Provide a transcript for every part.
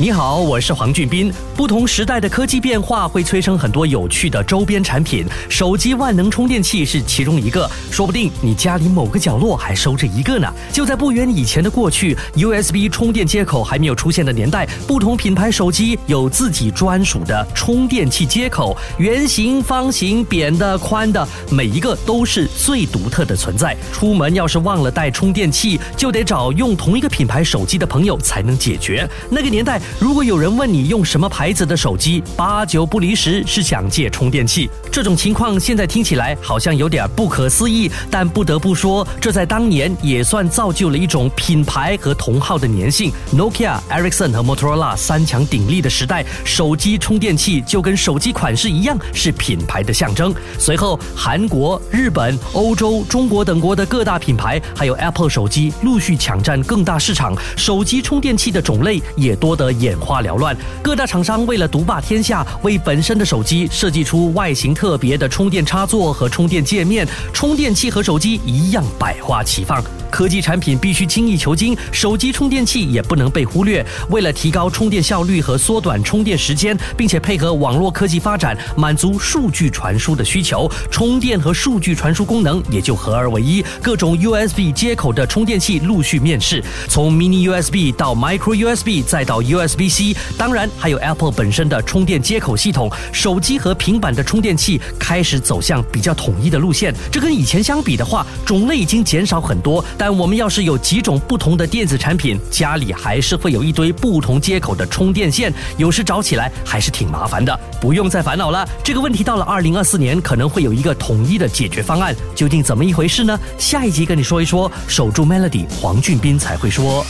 你好，我是黄俊斌。不同时代的科技变化会催生很多有趣的周边产品，手机万能充电器是其中一个。说不定你家里某个角落还收着一个呢。就在不远以前的过去，USB 充电接口还没有出现的年代，不同品牌手机有自己专属的充电器接口，圆形、方形、扁的、宽的，每一个都是最独特的存在。出门要是忘了带充电器，就得找用同一个品牌手机的朋友才能解决。那个年代。如果有人问你用什么牌子的手机，八九不离十是想借充电器。这种情况现在听起来好像有点不可思议，但不得不说，这在当年也算造就了一种品牌和同号的粘性。Nokia、Ericsson 和 Motorola 三强鼎立的时代，手机充电器就跟手机款式一样是品牌的象征。随后，韩国、日本、欧洲、中国等国的各大品牌，还有 Apple 手机陆续抢占更大市场，手机充电器的种类也多得。眼花缭乱，各大厂商为了独霸天下，为本身的手机设计出外形特别的充电插座和充电界面，充电器和手机一样百花齐放。科技产品必须精益求精，手机充电器也不能被忽略。为了提高充电效率和缩短充电时间，并且配合网络科技发展，满足数据传输的需求，充电和数据传输功能也就合二为一。各种 USB 接口的充电器陆续面世，从 Mini USB 到 Micro USB，再到 U USB-C，当然还有 Apple 本身的充电接口系统。手机和平板的充电器开始走向比较统一的路线。这跟以前相比的话，种类已经减少很多。但我们要是有几种不同的电子产品，家里还是会有一堆不同接口的充电线，有时找起来还是挺麻烦的。不用再烦恼了，这个问题到了二零二四年可能会有一个统一的解决方案。究竟怎么一回事呢？下一集跟你说一说。守住 Melody，黄俊斌才会说。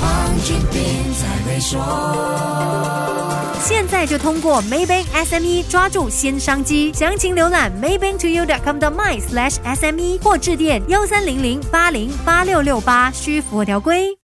黄俊斌才会说。现在就通过 Maybank SME 抓住新商机，详情浏览 maybanktoyou.com 的 my/sme 或致电幺三零零八零八六六八，需符合条规。